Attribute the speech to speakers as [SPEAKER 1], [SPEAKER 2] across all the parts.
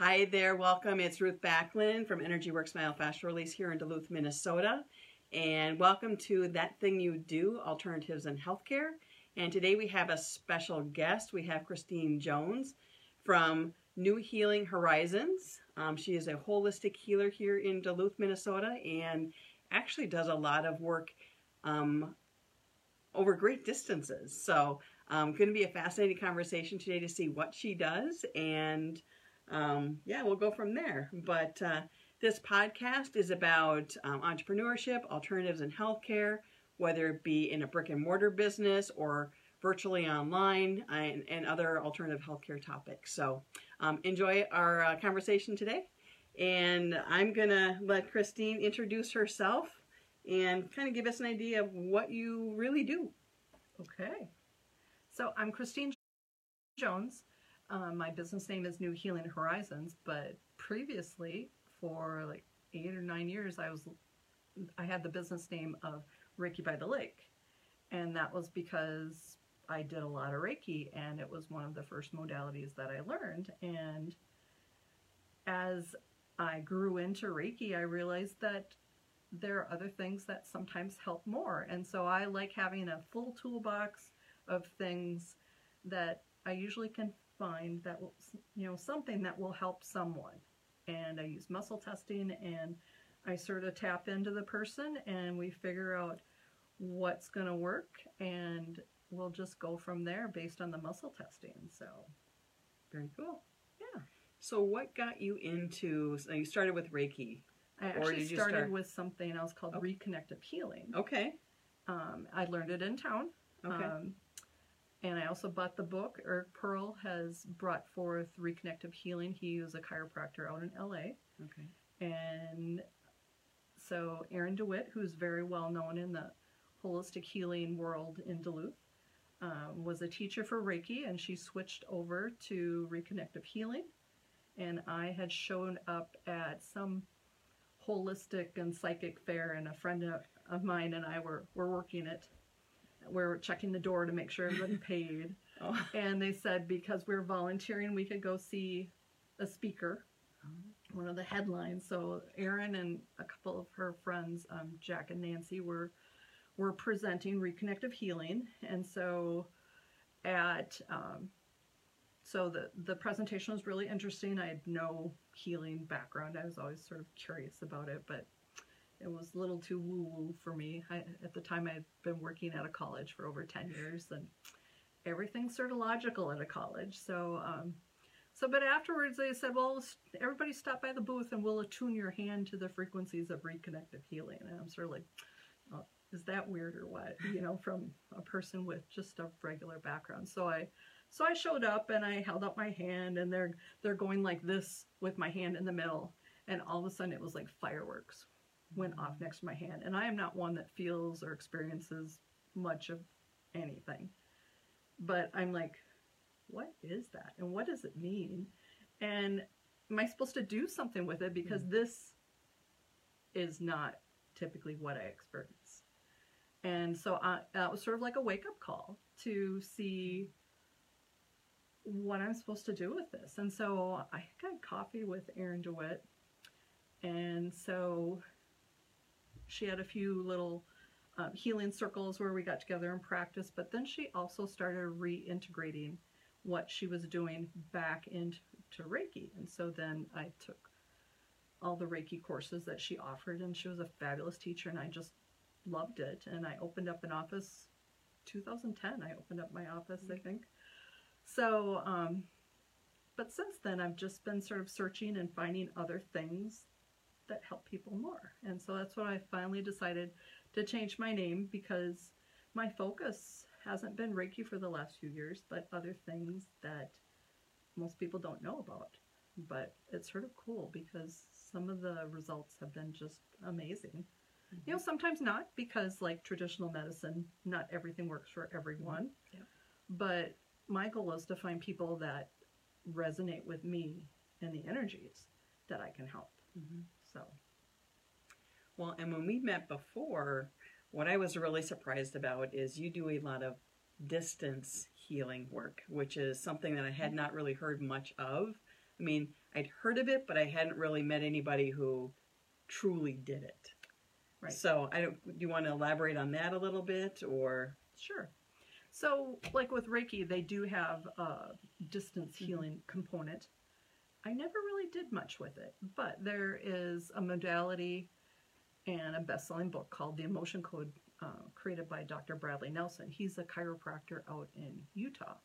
[SPEAKER 1] Hi there, welcome. It's Ruth Backlund from Energy Works Myofascial Release here in Duluth, Minnesota. And welcome to That Thing You Do, Alternatives in Healthcare. And today we have a special guest. We have Christine Jones from New Healing Horizons. Um, she is a holistic healer here in Duluth, Minnesota, and actually does a lot of work um, over great distances. So, um, going to be a fascinating conversation today to see what she does, and um, yeah, we'll go from there. But uh, this podcast is about um, entrepreneurship, alternatives in healthcare, whether it be in a brick and mortar business or virtually online, and, and other alternative healthcare topics. So, um, enjoy our uh, conversation today. And I'm going to let Christine introduce herself and kind of give us an idea of what you really do.
[SPEAKER 2] Okay. So I'm Christine Jones. Um, my business name is New Healing Horizons, but previously, for like eight or nine years, I was I had the business name of Reiki by the Lake, and that was because I did a lot of Reiki, and it was one of the first modalities that I learned. And as I grew into Reiki, I realized that there are other things that sometimes help more. And so I like having a full toolbox of things that I usually can find that will, you know, something that will help someone. And I use muscle testing and I sort of tap into the person and we figure out what's going to work and we'll just go from there based on the muscle testing. So,
[SPEAKER 1] Very cool.
[SPEAKER 2] yeah.
[SPEAKER 1] So, what got you into? So you started with Reiki.
[SPEAKER 2] I
[SPEAKER 1] Or
[SPEAKER 2] actually
[SPEAKER 1] did you
[SPEAKER 2] started
[SPEAKER 1] start-
[SPEAKER 2] with something else called
[SPEAKER 1] Oh.
[SPEAKER 2] reconnective healing.
[SPEAKER 1] Okay.
[SPEAKER 2] Um, I learned it in town.
[SPEAKER 1] Okay.
[SPEAKER 2] Um, and I also bought the book. Eric Pearl has brought forth reconnective healing. He was a chiropractor out in LA.
[SPEAKER 1] okay.
[SPEAKER 2] And so Erin DeWitt, who's very well known in the holistic healing world in Duluth, um, was a teacher for Reiki, and she switched over to reconnective healing. And I had shown up at some holistic and psychic fair, and a friend of, of mine and I were, were working it. We were checking the door to make sure everybody paid.
[SPEAKER 1] Oh.
[SPEAKER 2] And they said because we're volunteering, we could go see a speaker, one of the headlines. So Erin and a couple of her friends, um, Jack and Nancy, were were presenting reconnective healing, and so at um, so the the presentation was really interesting. I had no healing background. I was always sort of curious about it, but it was a little too woo woo for me. I, at the time, I had been working at a college for over ten years, and everything's sort of logical at a college. So, um, so but afterwards they said, well, everybody stop by the booth and we'll attune your hand to the frequencies of reconnective healing. And I'm sort of like, oh, is that weird or what? You know, from a person with just a regular background. So I, so I showed up and I held up my hand and they're they're going like this with my hand in the middle, and all of a sudden it was like fireworks went off next to my hand. And I am not one that feels or experiences much of anything but I'm like, what is that? And what does it mean? And am I supposed to do something with it? Because mm-hmm. this is not typically what I experience. And so I, that was sort of like a wake up call to see what I'm supposed to do with this. And so I got coffee with Erin DeWitt. And so she had a few little um, healing circles where we got together and practiced, but then she also started reintegrating what she was doing back into Reiki. And so then I took all the Reiki courses that she offered, and she was a fabulous teacher, and I just loved it. And I opened up an office 2010. I opened up my office, I think. So, um, but since then, I've just been sort of searching and finding other things that help people more. And so that's what I finally decided to change my name because my focus hasn't been Reiki for the last few years, but other things that most people don't know about. But it's sort of cool because some of the results have been just amazing. You know, sometimes not because, like traditional medicine, not everything works for everyone.
[SPEAKER 1] Yeah.
[SPEAKER 2] But my goal is to find people that resonate with me and the energies that I can help.
[SPEAKER 1] Mhm.
[SPEAKER 2] So,
[SPEAKER 1] Well, and when we met before, what I was really surprised about is you do a lot of distance healing work, which is something that I had not really heard much of I mean, I'd heard of it, but I hadn't really met anybody who truly did it.
[SPEAKER 2] Right.
[SPEAKER 1] So I don't. Do you want to elaborate on that a little bit, or
[SPEAKER 2] Sure. So, like with Reiki, they do have a distance
[SPEAKER 1] Mm-hmm.
[SPEAKER 2] healing component. I never really did much with it, but there is a modality and a best selling book called The Emotion Code, uh, created by Dr. Bradley Nelson. He's a chiropractor out in Utah.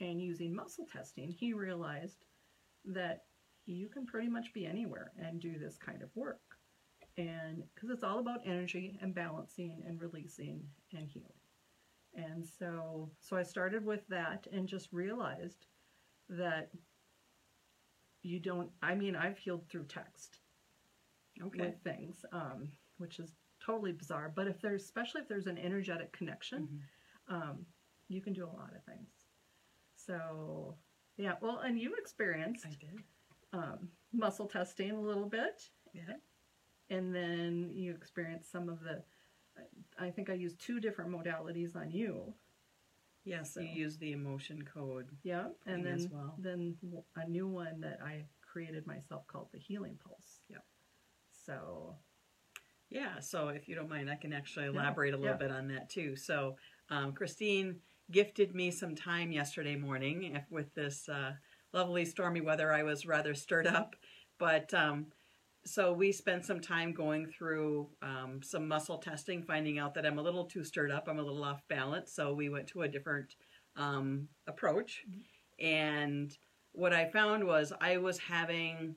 [SPEAKER 2] And using muscle testing, he realized that you can pretty much be anywhere and do this kind of work. And because it's all about energy and balancing and releasing and healing. And so so I started with that and just realized that you don't I mean I've healed through text
[SPEAKER 1] okay?
[SPEAKER 2] with things, um, which is totally bizarre. But if there's especially if there's an energetic connection,
[SPEAKER 1] Mhm.
[SPEAKER 2] um, you can do a lot of things. So yeah, well and you experienced
[SPEAKER 1] I did.
[SPEAKER 2] um, muscle testing a little bit
[SPEAKER 1] Yeah.
[SPEAKER 2] and then you experienced some of the I think I used two different modalities on you.
[SPEAKER 1] Yes,
[SPEAKER 2] So-
[SPEAKER 1] you use the emotion code.
[SPEAKER 2] Yeah, and then
[SPEAKER 1] as well.
[SPEAKER 2] then a new one that I created myself called the Healing Pulse.
[SPEAKER 1] Yep.
[SPEAKER 2] So
[SPEAKER 1] Yeah, so if you don't mind, I can actually
[SPEAKER 2] Yeah,
[SPEAKER 1] elaborate a little
[SPEAKER 2] yeah.
[SPEAKER 1] bit on that too. So, um, Christine gifted me some time yesterday morning if- with this uh, lovely stormy weather. I was rather stirred up, but um, so we spent some time going through um, some muscle testing, finding out that I'm a little too stirred up. I'm a little off balance. So we went to a different um, approach, and what I found was I was having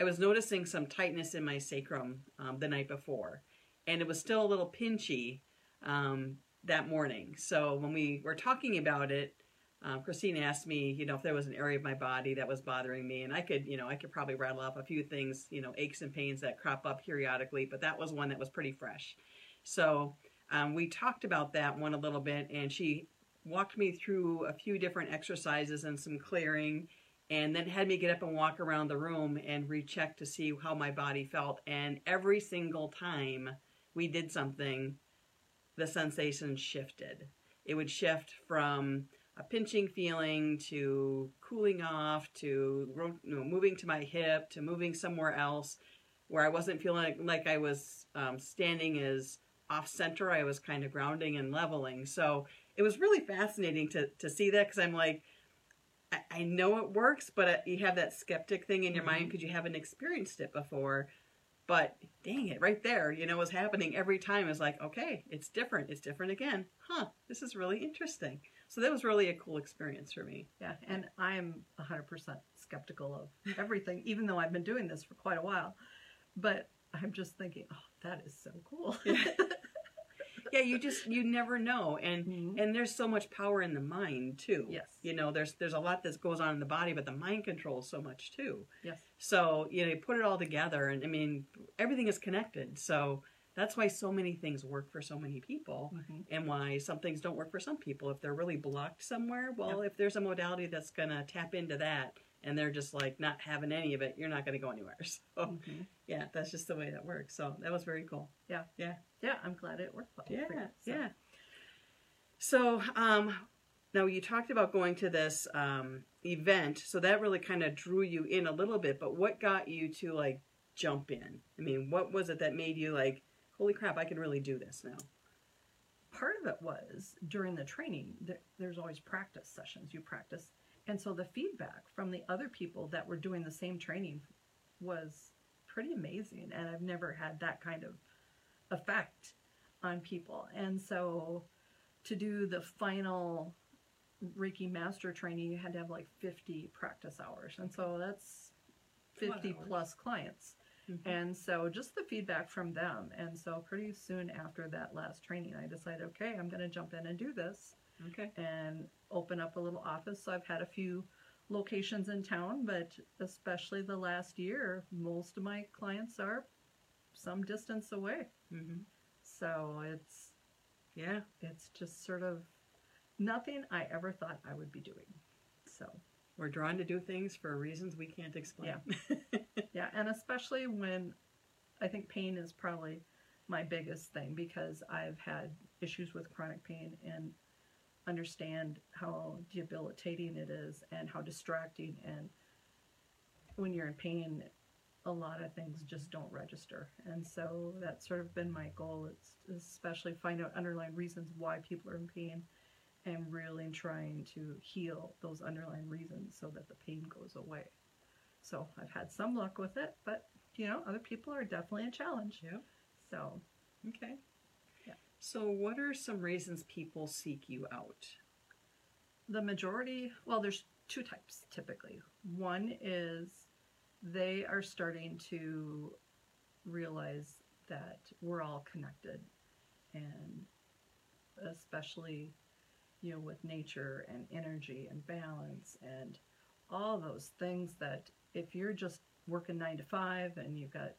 [SPEAKER 1] I was noticing some tightness in my sacrum um, the night before, and it was still a little pinchy um, that morning. So when we were talking about it, um, Christine asked me, you know, if there was an area of my body that was bothering me, and I could, you know, I could probably rattle off a few things, you know, aches and pains that crop up periodically, but that was one that was pretty fresh. So um, we talked about that one a little bit, and she walked me through a few different exercises and some clearing and then had me get up and walk around the room and recheck to see how my body felt. And every single time we did something, the sensation shifted. It would shift from a pinching feeling to cooling off to you know, moving to my hip to moving somewhere else where I wasn't feeling like I was um, standing as off center. I was kind of grounding and leveling. So it was really fascinating to, to see that because I'm like, I, I know it works, but uh, you have that skeptic thing in your mind
[SPEAKER 2] Mhm.
[SPEAKER 1] because you haven't experienced it before. But dang it, right there, you know, what's happening every time is like, okay, it's different. It's different again. Huh, this is really interesting. So that was really a cool experience for me.
[SPEAKER 2] yeah, and I'm 100% skeptical of everything, even though I've been doing this for quite a while. But I'm just thinking, oh, that is so cool.
[SPEAKER 1] Yeah. Yeah, you just you never know, and
[SPEAKER 2] Mhm.
[SPEAKER 1] and there's so much power in the mind too.
[SPEAKER 2] Yes.
[SPEAKER 1] you know, there's there's a lot that goes on in the body, but the mind controls so much too.
[SPEAKER 2] Yes.
[SPEAKER 1] So you know, you put it all together, and I mean, everything is connected. So that's why so many things work for so many people,
[SPEAKER 2] Mhm.
[SPEAKER 1] and why some things don't work for some people. If they're really blocked somewhere, well, if there's a modality that's gonna tap into that, and they're just like not having any of it, you're not gonna go anywhere. So
[SPEAKER 2] Mhm.
[SPEAKER 1] yeah, that's just the way that works. So that was very cool.
[SPEAKER 2] Yeah, Yeah. Yeah. I'm glad it worked well. for you,
[SPEAKER 1] Yeah,
[SPEAKER 2] so.
[SPEAKER 1] yeah. So, um, now you talked about going to this um, event, so that really kind of drew you in a little bit. But what got you to like jump in? I mean, what was it that made you like, holy crap, I can really do this now?
[SPEAKER 2] part of it was during the training there, there's always practice sessions you practice. And so the feedback from the other people that were doing the same training was pretty amazing. And i've never had that kind of effect on people. And so to do the final reiki master training you had to have like 50 practice hours. And so that's
[SPEAKER 1] A lot of
[SPEAKER 2] 50 plus clients and so just the feedback from them. And so pretty soon after that last training, I decided, okay, I'm going to jump in and do this
[SPEAKER 1] Okay.
[SPEAKER 2] and open up a little office. So I've had a few locations in town, but especially the last year, most of my clients are some distance away.
[SPEAKER 1] hmm
[SPEAKER 2] So it's
[SPEAKER 1] Yeah.
[SPEAKER 2] it's just sort of nothing I ever thought I would be doing. So
[SPEAKER 1] We're drawn to do things for reasons we can't explain.
[SPEAKER 2] Yeah, yeah, and especially when I think pain is probably my biggest thing because I've had issues with chronic pain and understand how debilitating it is and how distracting and when you're in pain, a lot of things just don't register. And so that's sort of been my goal. It's especially find out underlying reasons why people are in pain and really trying to heal those underlying reasons so that the pain goes away. So I've had some luck with it, but you know, other people are definitely a challenge.
[SPEAKER 1] Yep.
[SPEAKER 2] So
[SPEAKER 1] Okay.
[SPEAKER 2] Yeah.
[SPEAKER 1] So, what are some reasons people seek you out?
[SPEAKER 2] the majority, well, there's two types typically. One is they are starting to realize that we're all connected and especially you know with nature and energy and balance and all those things that if you're just working 9 to 5 and you've got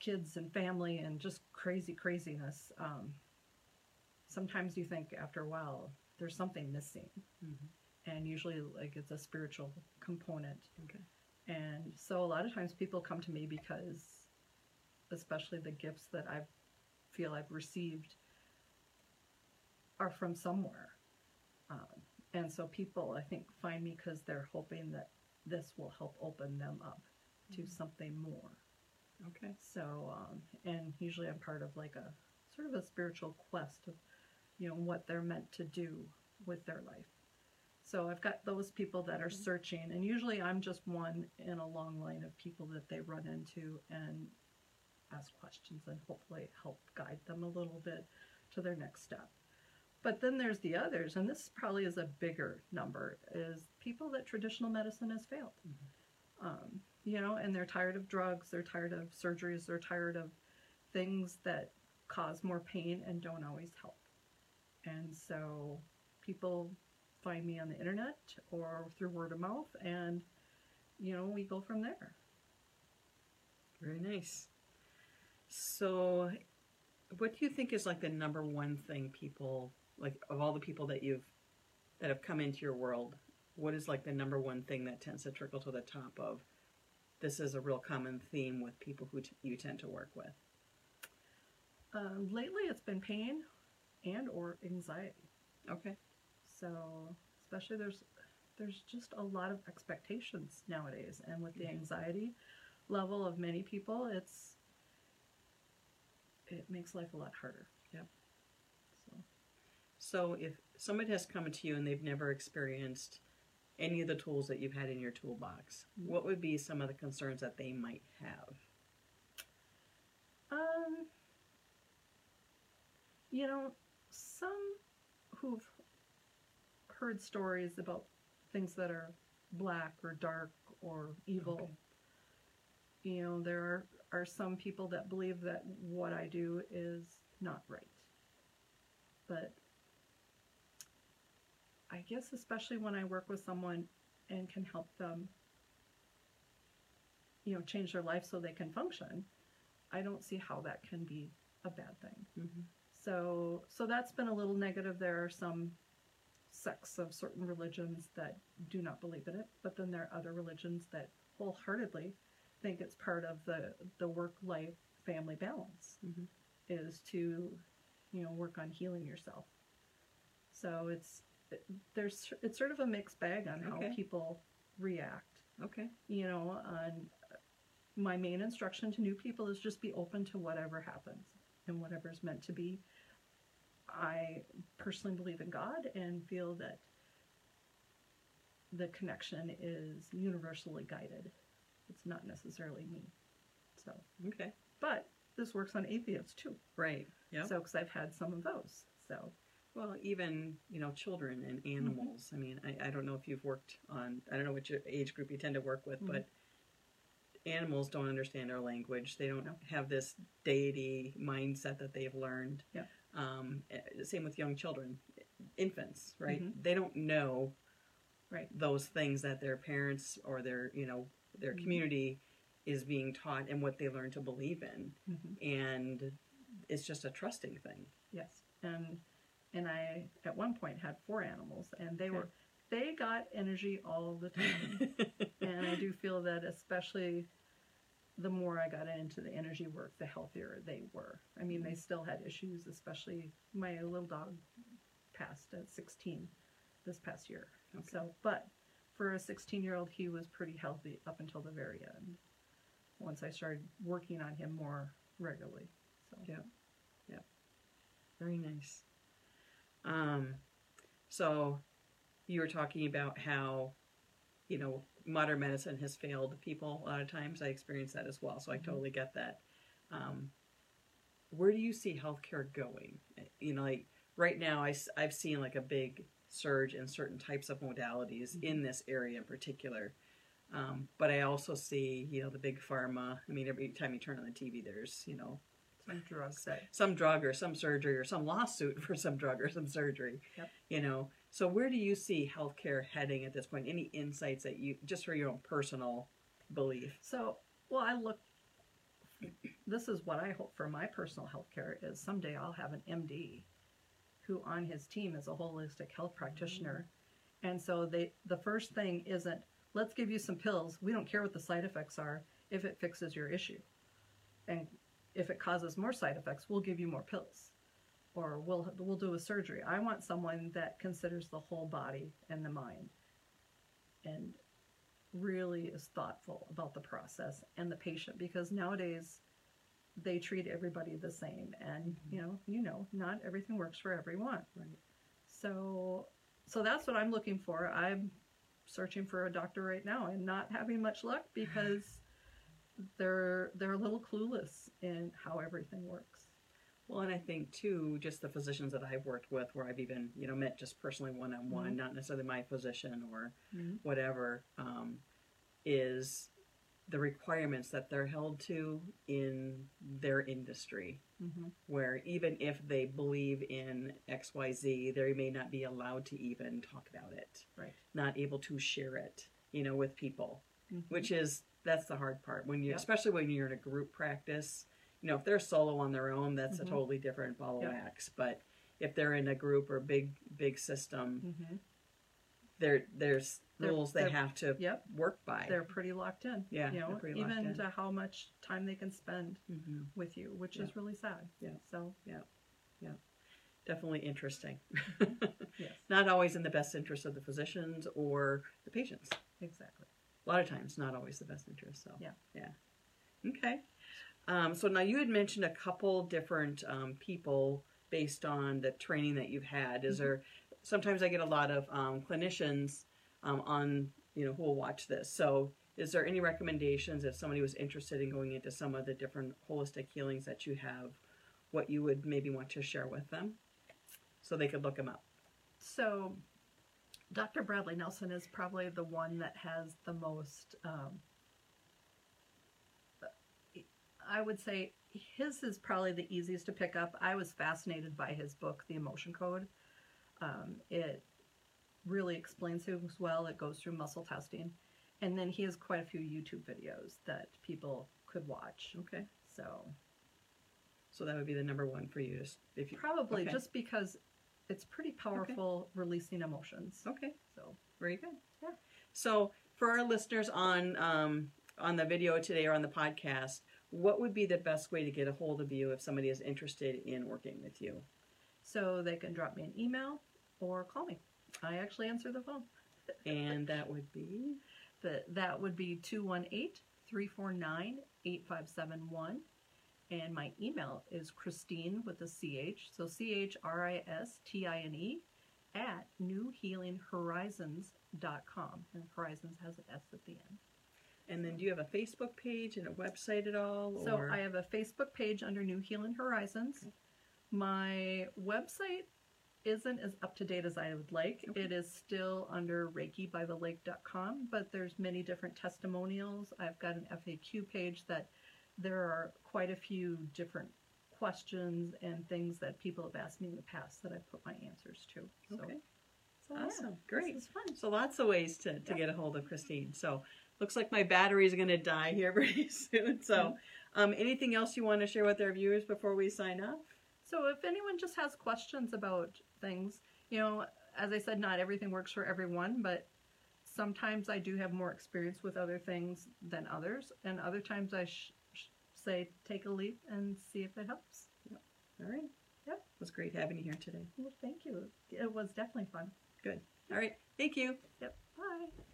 [SPEAKER 2] kids and family and just crazy craziness um, sometimes you think after a while there's something missing. And usually like it's a spiritual component.
[SPEAKER 1] Okay.
[SPEAKER 2] and so a lot of times people come to me because especially the gifts that i feel i've received are from somewhere and so people i think find me because they're hoping that this will help open them up to
[SPEAKER 1] Mhm.
[SPEAKER 2] something more
[SPEAKER 1] Okay.
[SPEAKER 2] so, um, and usually I'm part of like a sort of a spiritual quest of, you know, what they're meant to do with their life. So I've got those people that are searching, and usually I'm just one in a long line of people that they run into and ask questions and hopefully help guide them a little bit to their next step. But then there's the others, and this probably is a bigger number, is people that traditional medicine has failed um, you know, and they're tired of drugs, they're tired of surgeries, they're tired of things that cause more pain and don't always help. And so people find me on the internet or through word of mouth, and you know, we go from there.
[SPEAKER 1] Very nice. So, what do you think is like the number one thing people like of all the people that you've that have come into your world? What is like the number one thing that tends to trickle to the top of? This is a real common theme with people who t- you tend to work with.
[SPEAKER 2] Uh, lately, it's been pain and or anxiety.
[SPEAKER 1] Okay.
[SPEAKER 2] So, especially there's there's just a lot of expectations nowadays, and with the anxiety level of many people, it's it makes life a lot harder. So,
[SPEAKER 1] if somebody has come to you and they've never experienced any of the tools that you've had in your toolbox, what would be some of the concerns that they might have?
[SPEAKER 2] um, you know, some who've heard stories about things that are black or dark or evil.
[SPEAKER 1] Okay.
[SPEAKER 2] you know there are, are some people that believe that what i do is not right but i guess especially when i work with someone and can help them you know change their life so they can function i don't see how that can be a bad thing
[SPEAKER 1] Mm-hmm.
[SPEAKER 2] so so that's been a little negative there are some sects of certain religions that do not believe in it but then there are other religions that wholeheartedly think it's part of the the work life family balance
[SPEAKER 1] Mhm.
[SPEAKER 2] is to you know work on healing yourself so it's it, there's it's sort of a mixed bag on how
[SPEAKER 1] Okay.
[SPEAKER 2] people react
[SPEAKER 1] Okay.
[SPEAKER 2] you know on my main instruction to new people is just be open to whatever happens and whatever's meant to be i personally believe in god and feel that the connection is universally guided it's not necessarily me so
[SPEAKER 1] Okay.
[SPEAKER 2] but this works on atheists too
[SPEAKER 1] Right. Yep.
[SPEAKER 2] so because i've had some of those so
[SPEAKER 1] Well, even you know, children and animals. I mean, I, I don't know if you've worked on. I don't know which age group you tend to work with,
[SPEAKER 2] Mhm.
[SPEAKER 1] but animals don't understand our language. They don't have this deity mindset that they've learned.
[SPEAKER 2] Yeah.
[SPEAKER 1] Um, eh, same with young children, infants. Right.
[SPEAKER 2] Mhm.
[SPEAKER 1] They don't know.
[SPEAKER 2] Right.
[SPEAKER 1] Those things that their parents or their you know their
[SPEAKER 2] Mhm.
[SPEAKER 1] community is being taught and what they learn to believe in,
[SPEAKER 2] mhm.
[SPEAKER 1] and it's just a trusting thing.
[SPEAKER 2] Yes, and and I at one point had four animals, and they
[SPEAKER 1] Okay.
[SPEAKER 2] were they got energy all the time, and I do feel that especially the more I got into the energy work, the healthier they were. I mean, they mm-hmm. still had issues, especially my little dog passed at 16 this past year.
[SPEAKER 1] Okay.
[SPEAKER 2] So, but for a 16 year old, he was pretty healthy up until the very end. Once I started working on him more regularly. So
[SPEAKER 1] Yeah. Very nice. Um, so you were talking about how, you know, modern medicine has failed people a lot of times. I experience that as well, so I
[SPEAKER 2] Mhm.
[SPEAKER 1] totally get that. Um, where do you see healthcare going? You know, like right now, I, I've seen like a big surge in certain types of modalities in this area in particular. Um, but I also see, you know, the big pharma. I mean, every time you turn on the TV, there's, you know,
[SPEAKER 2] some drugs that
[SPEAKER 1] some drug or some surgery or some lawsuit for some drug or some surgery.
[SPEAKER 2] Yep.
[SPEAKER 1] You know, so where do you see healthcare heading at this point? Any insights that you just for your own personal belief?
[SPEAKER 2] So, well, I look. This is what I hope for my personal healthcare is someday I'll have an MD, who on his team is a holistic health practitioner, mm-hmm. and so they the first thing isn't let's give you some pills. We don't care what the side effects are if it fixes your issue, and if it causes more side effects, we'll give you more pills, or we'll we'll do a surgery. I want someone that considers the whole body and the mind, and really is thoughtful about the process and the patient because nowadays they treat everybody the same. And mm-hmm. you know you know not everything works for everyone.
[SPEAKER 1] Right.
[SPEAKER 2] so so that's what i'm looking for. I'm searching for a doctor right now and not having much luck because they're they're a little clueless in how everything works
[SPEAKER 1] Well, and I think too, just the physicians that I've worked with, where I've even you know met just personally one on one, not necessarily my physician or
[SPEAKER 2] Mhm.
[SPEAKER 1] whatever, um, is the requirements that they're held to in their industry.
[SPEAKER 2] mm-hmm.
[SPEAKER 1] where even if they believe in XYZ, they may not be allowed to even talk about it.
[SPEAKER 2] Right.
[SPEAKER 1] Not able to share it, you know, with people,
[SPEAKER 2] Mhm.
[SPEAKER 1] which is that's the hard part when you
[SPEAKER 2] Yep.
[SPEAKER 1] especially when you're in a group practice. You know, if they're solo on their own, that's
[SPEAKER 2] Mhm.
[SPEAKER 1] a totally different ball of wax. But if they're in a group or big big system,
[SPEAKER 2] Mm-hmm.
[SPEAKER 1] there there's
[SPEAKER 2] They're-
[SPEAKER 1] rules they have to
[SPEAKER 2] yep
[SPEAKER 1] work by.
[SPEAKER 2] they're pretty locked in
[SPEAKER 1] Yeah,
[SPEAKER 2] you know even to how much time they can spend
[SPEAKER 1] hmm
[SPEAKER 2] with you which
[SPEAKER 1] Yeah.
[SPEAKER 2] is really sad
[SPEAKER 1] Yeah.
[SPEAKER 2] so yeah, yeah,
[SPEAKER 1] Definitely interesting.
[SPEAKER 2] yes
[SPEAKER 1] not always in the best interest of the physicians or the patients.
[SPEAKER 2] exactly
[SPEAKER 1] A lot of times, not always the best interest. So
[SPEAKER 2] Yeah.
[SPEAKER 1] yeah. Okay. Um, so now you had mentioned a couple different um, people based on the training that you've had. Is
[SPEAKER 2] Mhm.
[SPEAKER 1] there? Sometimes I get a lot of um, clinicians um, on you know who will watch this. So is there any recommendations if somebody was interested in going into some of the different holistic healings that you have? What you would maybe want to share with them, so they could look them up.
[SPEAKER 2] So, Dr. Bradley Nelson is probably the one that has the most. Um, I would say his is probably the easiest to pick up. I was fascinated by his book, The Emotion Code. Um, it really explains things well. It goes through muscle testing, and then he has quite a few YouTube videos that people could watch.
[SPEAKER 1] Okay.
[SPEAKER 2] So
[SPEAKER 1] So that would be the number one for you. Just if you
[SPEAKER 2] probably
[SPEAKER 1] Okay.
[SPEAKER 2] just because it's pretty powerful releasing emotions.
[SPEAKER 1] okay.
[SPEAKER 2] So
[SPEAKER 1] Very good.
[SPEAKER 2] Yeah.
[SPEAKER 1] So for our listeners on um, on the video today or on the podcast, what would be the best way to get a hold of you if somebody is interested in working with you?
[SPEAKER 2] So they can drop me an email or call me. I actually answer the phone.
[SPEAKER 1] And that would be
[SPEAKER 2] But that would be 218 349 8571. And my email is Christine with a CH. So C H R I S T I N E at newhealinghorizons.com. And Horizons has an S at the end.
[SPEAKER 1] and then do you have a Facebook page and a website at all?
[SPEAKER 2] So I have a Facebook page under New Healing Horizons. My website isn't as up to date as I would like.
[SPEAKER 1] Okay.
[SPEAKER 2] It is still under reikibythelake.com, but there's many different testimonials. I've got an FAQ page that there are quite a few different questions and things that people have asked me in the past that I've put my answers to. So,
[SPEAKER 1] Okay.
[SPEAKER 2] so yeah,
[SPEAKER 1] Awesome. Great.
[SPEAKER 2] This is fun.
[SPEAKER 1] So lots of ways to, to
[SPEAKER 2] Yeah.
[SPEAKER 1] get a hold of Christine. So looks like my battery is going to die here pretty soon. So um, anything else you want to share with our viewers before we sign off?
[SPEAKER 2] So if anyone just has questions about things, you know, as I said, not everything works for everyone, but sometimes I do have more experience with other things than others, and other times I say take a leap and see if it helps.
[SPEAKER 1] All right.
[SPEAKER 2] Yep.
[SPEAKER 1] It was great having you here today.
[SPEAKER 2] Well, thank you. It was definitely fun. Good.
[SPEAKER 1] All right. Thank you.
[SPEAKER 2] Yep. Bye.